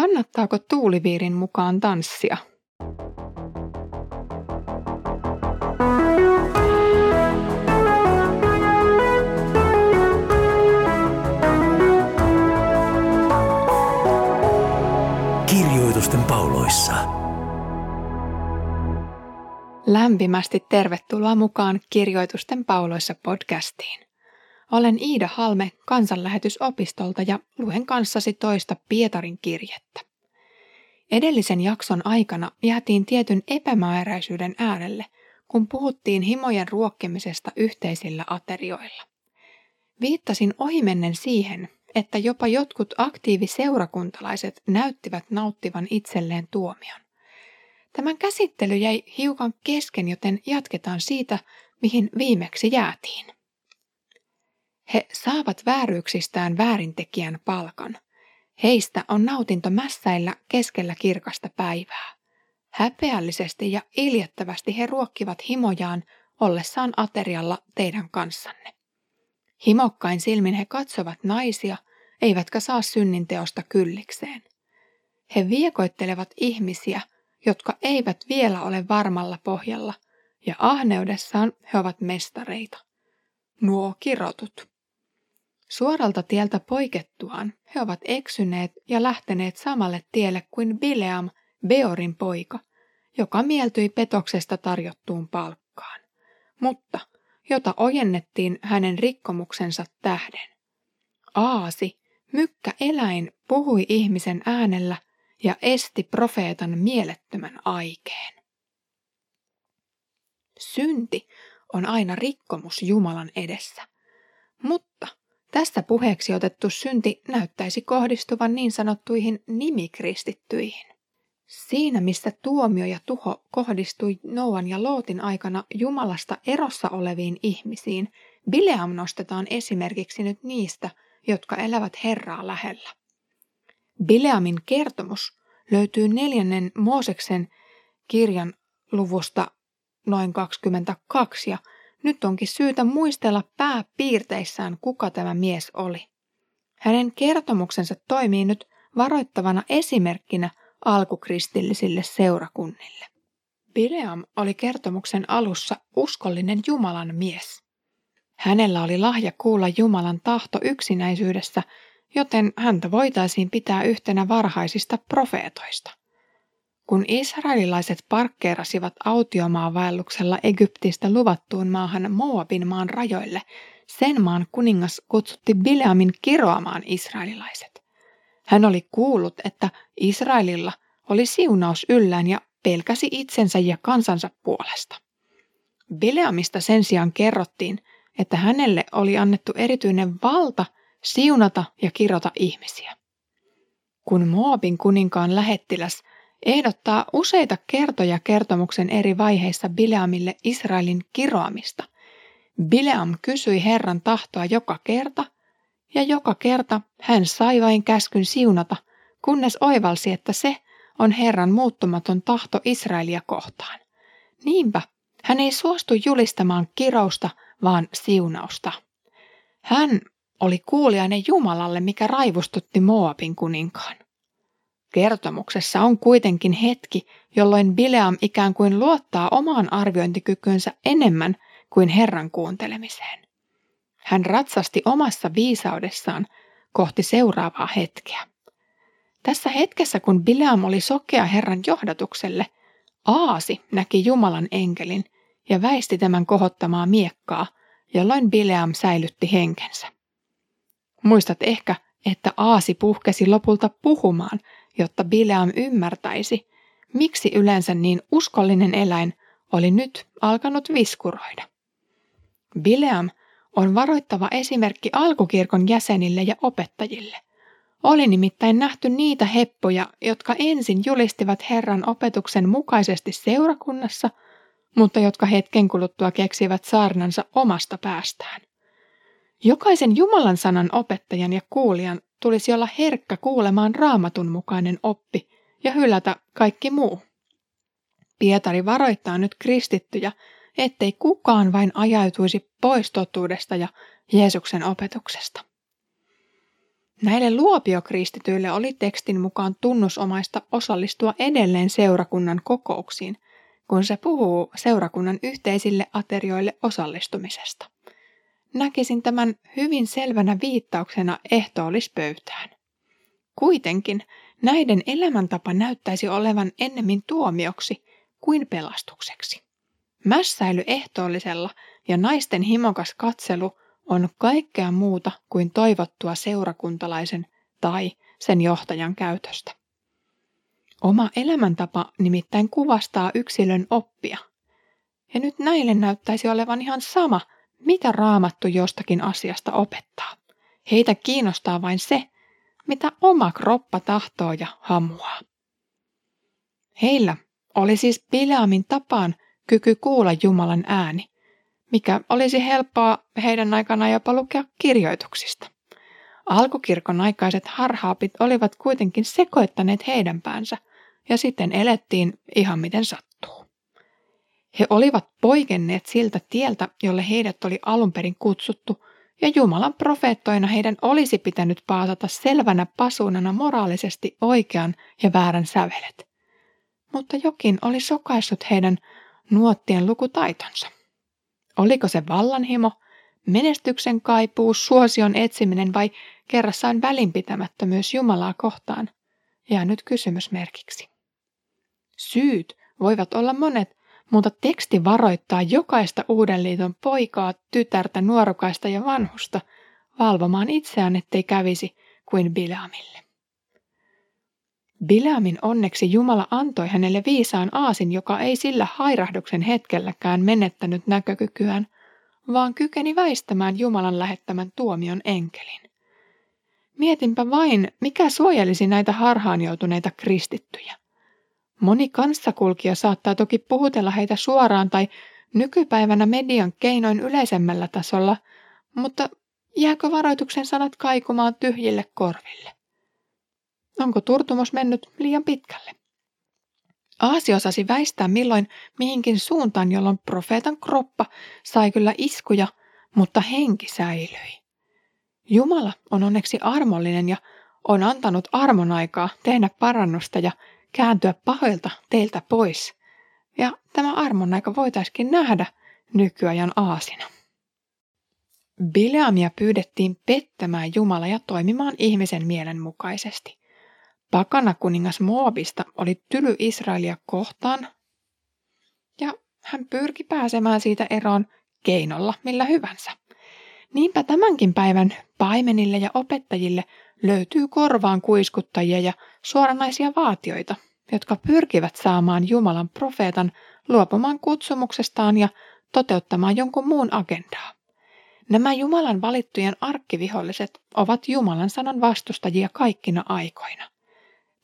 Kannattaako tuuliviirin mukaan tanssia? Kirjoitusten pauloissa. Lämpimästi tervetuloa mukaan Kirjoitusten pauloissa podcastiin. Olen Iida Halme kansanlähetysopistolta ja luen kanssasi toista Pietarin kirjettä. Edellisen jakson aikana jäätiin tietyn epämääräisyyden äärelle, kun puhuttiin himojen ruokkimisesta yhteisillä aterioilla. Viittasin ohimennen siihen, että jopa jotkut aktiiviseurakuntalaiset näyttivät nauttivan itselleen tuomion. Tämän käsittely jäi hiukan kesken, joten jatketaan siitä, mihin viimeksi jäätiin. He saavat vääryyksistään väärintekijän palkan. Heistä on nautinto mässäillä keskellä kirkasta päivää. Häpeällisesti ja iljettävästi he ruokkivat himojaan ollessaan aterialla teidän kanssanne. Himokkain silmin he katsovat naisia, eivätkä saa synninteosta kyllikseen. He viekoittelevat ihmisiä, jotka eivät vielä ole varmalla pohjalla, ja ahneudessaan he ovat mestareita. Nuo kirotut. Suoralta tieltä poikettuaan he ovat eksyneet ja lähteneet samalle tielle kuin Bileam, Beorin poika, joka mieltyi petoksesta tarjottuun palkkaan, mutta jota ojennettiin hänen rikkomuksensa tähden. Aasi, mykkä eläin, puhui ihmisen äänellä ja esti profeetan mielettömän aikeen. Synti on aina rikkomus Jumalan edessä, mutta Tästä puheeksi otettu synti näyttäisi kohdistuvan niin sanottuihin nimikristittyihin. Siinä, missä tuomio ja tuho kohdistui Noan ja Lootin aikana Jumalasta erossa oleviin ihmisiin, Bileam nostetaan esimerkiksi nyt niistä, jotka elävät Herraa lähellä. Bileamin kertomus löytyy neljännen Mooseksen kirjan luvusta noin 22 ja nyt onkin syytä muistella pääpiirteissään, kuka tämä mies oli. Hänen kertomuksensa toimii nyt varoittavana esimerkkinä alkukristillisille seurakunnille. Bileam oli kertomuksen alussa uskollinen Jumalan mies. Hänellä oli lahja kuulla Jumalan tahto yksinäisyydessä, joten häntä voitaisiin pitää yhtenä varhaisista profeetoista. Kun israelilaiset parkkeerasivat autiomaavaelluksella Egyptistä luvattuun maahan Moabin maan rajoille, sen maan kuningas kutsutti Bileamin kiroamaan israelilaiset. Hän oli kuullut, että Israelilla oli siunaus yllään ja pelkäsi itsensä ja kansansa puolesta. Bileamista sen sijaan kerrottiin, että hänelle oli annettu erityinen valta siunata ja kirota ihmisiä. Kun Moabin kuninkaan lähettiläs ehdottaa useita kertoja kertomuksen eri vaiheissa Bileamille Israelin kiroamista. Bileam kysyi Herran tahtoa joka kerta, ja joka kerta hän sai vain käskyn siunata, kunnes oivalsi, että se on Herran muuttumaton tahto Israelia kohtaan. Niinpä hän ei suostu julistamaan kirousta, vaan siunausta. Hän oli kuulijainen Jumalalle, mikä raivustutti Moabin kuninkaan. Kertomuksessa on kuitenkin hetki, jolloin Bileam ikään kuin luottaa omaan arviointikykynsä enemmän kuin Herran kuuntelemiseen. Hän ratsasti omassa viisaudessaan kohti seuraavaa hetkeä. Tässä hetkessä, kun Bileam oli sokea Herran johdatukselle, Aasi näki Jumalan enkelin ja väisti tämän kohottamaa miekkaa, jolloin Bileam säilytti henkensä. Muistat ehkä, että Aasi puhkesi lopulta puhumaan jotta Bileam ymmärtäisi, miksi yleensä niin uskollinen eläin oli nyt alkanut viskuroida. Bileam on varoittava esimerkki alkukirkon jäsenille ja opettajille. Oli nimittäin nähty niitä heppoja, jotka ensin julistivat Herran opetuksen mukaisesti seurakunnassa, mutta jotka hetken kuluttua keksivät saarnansa omasta päästään. Jokaisen Jumalan sanan opettajan ja kuulijan tulisi olla herkkä kuulemaan raamatun mukainen oppi ja hylätä kaikki muu. Pietari varoittaa nyt kristittyjä, ettei kukaan vain ajautuisi pois totuudesta ja Jeesuksen opetuksesta. Näille luopiokristityille oli tekstin mukaan tunnusomaista osallistua edelleen seurakunnan kokouksiin, kun se puhuu seurakunnan yhteisille aterioille osallistumisesta. Näkisin tämän hyvin selvänä viittauksena ehtoollispöytään. Kuitenkin näiden elämäntapa näyttäisi olevan ennemmin tuomioksi kuin pelastukseksi. Mässäily ehtoollisella ja naisten himokas katselu on kaikkea muuta kuin toivottua seurakuntalaisen tai sen johtajan käytöstä. Oma elämäntapa nimittäin kuvastaa yksilön oppia. Ja nyt näille näyttäisi olevan ihan sama, mitä raamattu jostakin asiasta opettaa. Heitä kiinnostaa vain se, mitä oma kroppa tahtoo ja hamuaa. Heillä oli siis Bileamin tapaan kyky kuulla Jumalan ääni, mikä olisi helppoa heidän aikana jopa lukea kirjoituksista. Alkukirkon aikaiset harhaapit olivat kuitenkin sekoittaneet heidän päänsä, ja sitten elettiin ihan miten sattuu. He olivat poikenneet siltä tieltä, jolle heidät oli alun perin kutsuttu, ja Jumalan profeettoina heidän olisi pitänyt paasata selvänä pasunana moraalisesti oikean ja väärän sävelet. Mutta jokin oli sokaissut heidän nuottien lukutaitonsa. Oliko se vallanhimo, menestyksen kaipuus, suosion etsiminen vai kerrassaan välinpitämättömyys Jumalaa kohtaan? Jää nyt kysymysmerkiksi. Syyt voivat olla monet, mutta teksti varoittaa jokaista uuden liiton poikaa, tytärtä, nuorukaista ja vanhusta valvomaan itseään, ettei kävisi kuin Bileamille. Bileamin onneksi Jumala antoi hänelle viisaan aasin, joka ei sillä hairahduksen hetkelläkään menettänyt näkökykyään, vaan kykeni väistämään Jumalan lähettämän tuomion enkelin. Mietinpä vain, mikä suojelisi näitä harhaan joutuneita kristittyjä. Moni kanssakulkija saattaa toki puhutella heitä suoraan tai nykypäivänä median keinoin yleisemmällä tasolla, mutta jääkö varoituksen sanat kaikumaan tyhjille korville? Onko turtumus mennyt liian pitkälle? Aasi osasi väistää milloin mihinkin suuntaan, jolloin profeetan kroppa sai kyllä iskuja, mutta henki säilyi. Jumala on onneksi armollinen ja on antanut armon aikaa tehdä parannusta ja kääntyä pahoilta teiltä pois. Ja tämä armon aika voitaisiin nähdä nykyajan aasina. Bileamia pyydettiin pettämään Jumala ja toimimaan ihmisen mielen mukaisesti. Pakana kuningas Moabista oli tyly Israelia kohtaan, ja hän pyrki pääsemään siitä eroon keinolla millä hyvänsä. Niinpä tämänkin päivän paimenille ja opettajille löytyy korvaan kuiskuttajia ja suoranaisia vaatioita, jotka pyrkivät saamaan Jumalan profeetan luopumaan kutsumuksestaan ja toteuttamaan jonkun muun agendaa. Nämä Jumalan valittujen arkkiviholliset ovat Jumalan sanan vastustajia kaikkina aikoina.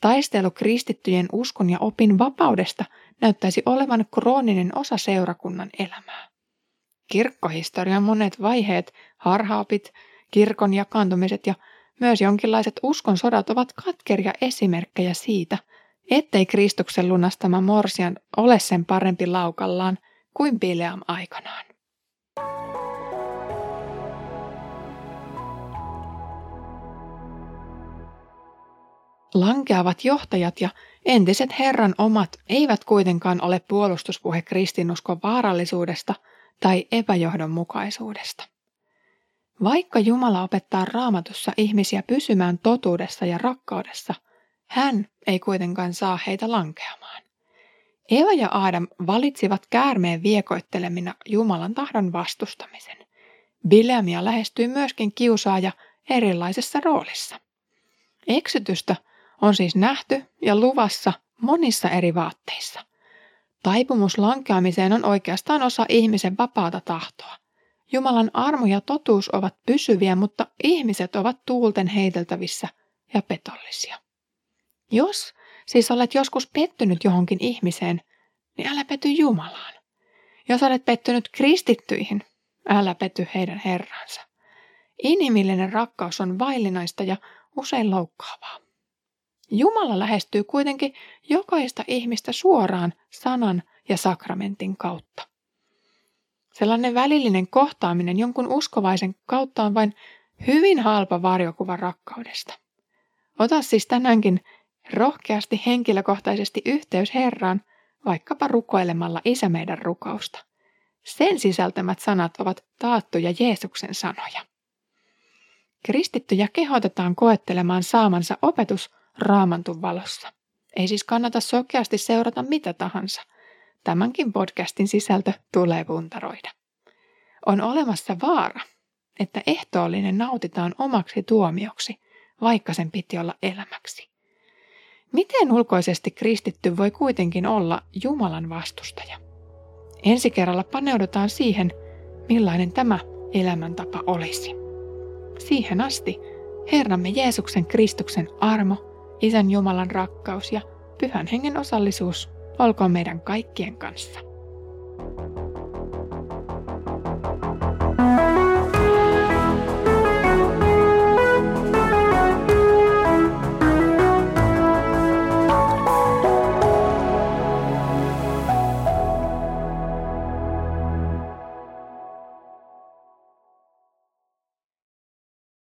Taistelu kristittyjen uskon ja opin vapaudesta näyttäisi olevan krooninen osa seurakunnan elämää. Kirkkohistorian monet vaiheet, harhaapit, kirkon jakaantumiset ja myös jonkinlaiset uskon sodat ovat katkeria esimerkkejä siitä, ettei Kristuksen lunastama morsian ole sen parempi laukallaan kuin Bileam aikanaan. Lankeavat johtajat ja entiset Herran omat eivät kuitenkaan ole puolustuspuhe kristinuskon vaarallisuudesta tai epäjohdonmukaisuudesta. Vaikka Jumala opettaa raamatussa ihmisiä pysymään totuudessa ja rakkaudessa, hän ei kuitenkaan saa heitä lankeamaan. Eva ja Aadam valitsivat käärmeen viekoittelemina Jumalan tahdon vastustamisen. Bileamia lähestyi myöskin kiusaaja erilaisessa roolissa. Eksytystä on siis nähty ja luvassa monissa eri vaatteissa. Taipumus lankeamiseen on oikeastaan osa ihmisen vapaata tahtoa. Jumalan armo ja totuus ovat pysyviä, mutta ihmiset ovat tuulten heiteltävissä ja petollisia. Jos siis olet joskus pettynyt johonkin ihmiseen, niin älä pety Jumalaan. Jos olet pettynyt kristittyihin, älä pety heidän Herransa. Inhimillinen rakkaus on vaillinaista ja usein loukkaavaa. Jumala lähestyy kuitenkin jokaista ihmistä suoraan sanan ja sakramentin kautta. Sellainen välillinen kohtaaminen jonkun uskovaisen kautta on vain Hyvin halpa varjokuva rakkaudesta. Ota siis tänäänkin rohkeasti henkilökohtaisesti yhteys Herraan, vaikkapa rukoilemalla Isä meidän rukousta. Sen sisältämät sanat ovat taattuja Jeesuksen sanoja. Kristittyjä kehotetaan koettelemaan saamansa opetus raamantun valossa. Ei siis kannata sokeasti seurata mitä tahansa. Tämänkin podcastin sisältö tulee puntaroida. On olemassa vaara, että ehtoollinen nautitaan omaksi tuomioksi, vaikka sen piti olla elämäksi. Miten ulkoisesti kristitty voi kuitenkin olla Jumalan vastustaja? Ensi kerralla paneudutaan siihen, millainen tämä elämäntapa olisi. Siihen asti Herramme Jeesuksen Kristuksen armo, Isän Jumalan rakkaus ja Pyhän Hengen osallisuus olkoon meidän kaikkien kanssa.